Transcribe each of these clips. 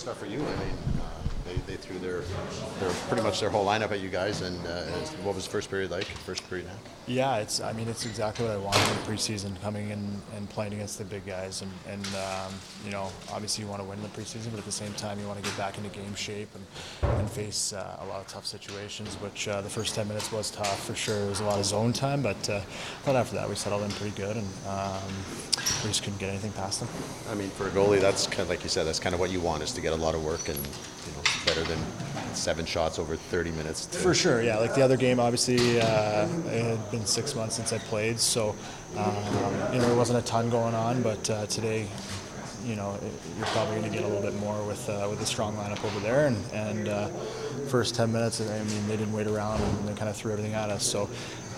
stuff for you. I mean, uh, they, they threw their, their pretty much their whole lineup at you guys. And uh, what was the first period like? First period now? Yeah, it's. I mean, it's exactly what I wanted in preseason, coming in and playing against the big guys, and, and um, you know, obviously you want to win the preseason, but at the same time you want to get back into game shape and, and face uh, a lot of tough situations. Which uh, the first 10 minutes was tough for sure. It was a lot of zone time, but uh, but after that we settled in pretty good, and um, we just couldn't get anything past them. I mean, for a goalie, that's kind of like you said. That's kind of what you want is to get a lot of work, and you know, better than seven shots over 30 minutes. For sure, yeah. Like the other game, obviously, uh, it had been six months since I played, so um, you know there wasn't a ton going on. But uh, today, you know, you're probably going to get a little bit more with uh, with a strong lineup over there. And, and uh, first 10 minutes, I mean, they didn't wait around and they kind of threw everything at us. So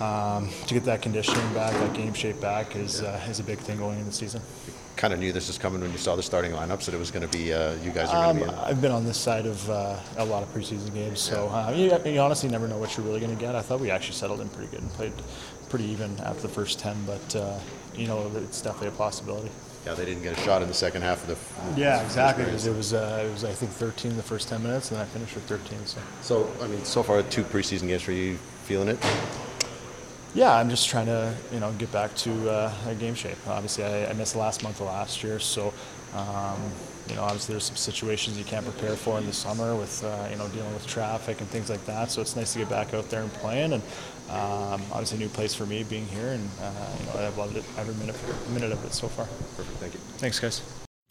um, to get that conditioning back, that game shape back, is uh, is a big thing going into the season. kind of knew this was coming when you saw the starting lineups that it was going to be uh, you guys are going Um, to be. In. I've been on this side of uh, a lot of preseason games, so uh, you, you honestly never know what you're really going to get. I thought we actually settled in pretty good and played pretty even after the first 10, but uh, you know it's definitely a possibility. Yeah, they didn't get a shot in the second half of the. Yeah, exactly. Because it was uh, it was I think 13 the first 10 minutes, and I finished with 13. So So I mean, so far two preseason games for you, feeling it? Yeah, I'm just trying to you know get back to uh, a game shape. Obviously, I, I missed the last month of last year, so. Um, you know, obviously there's some situations you can't prepare for in the summer with, uh, you know, dealing with traffic and things like that. So it's nice to get back out there and playing. And um, obviously a new place for me being here, and uh, you know, I've loved it every minute, minute of it so far. Perfect. Thank you. Thanks, guys.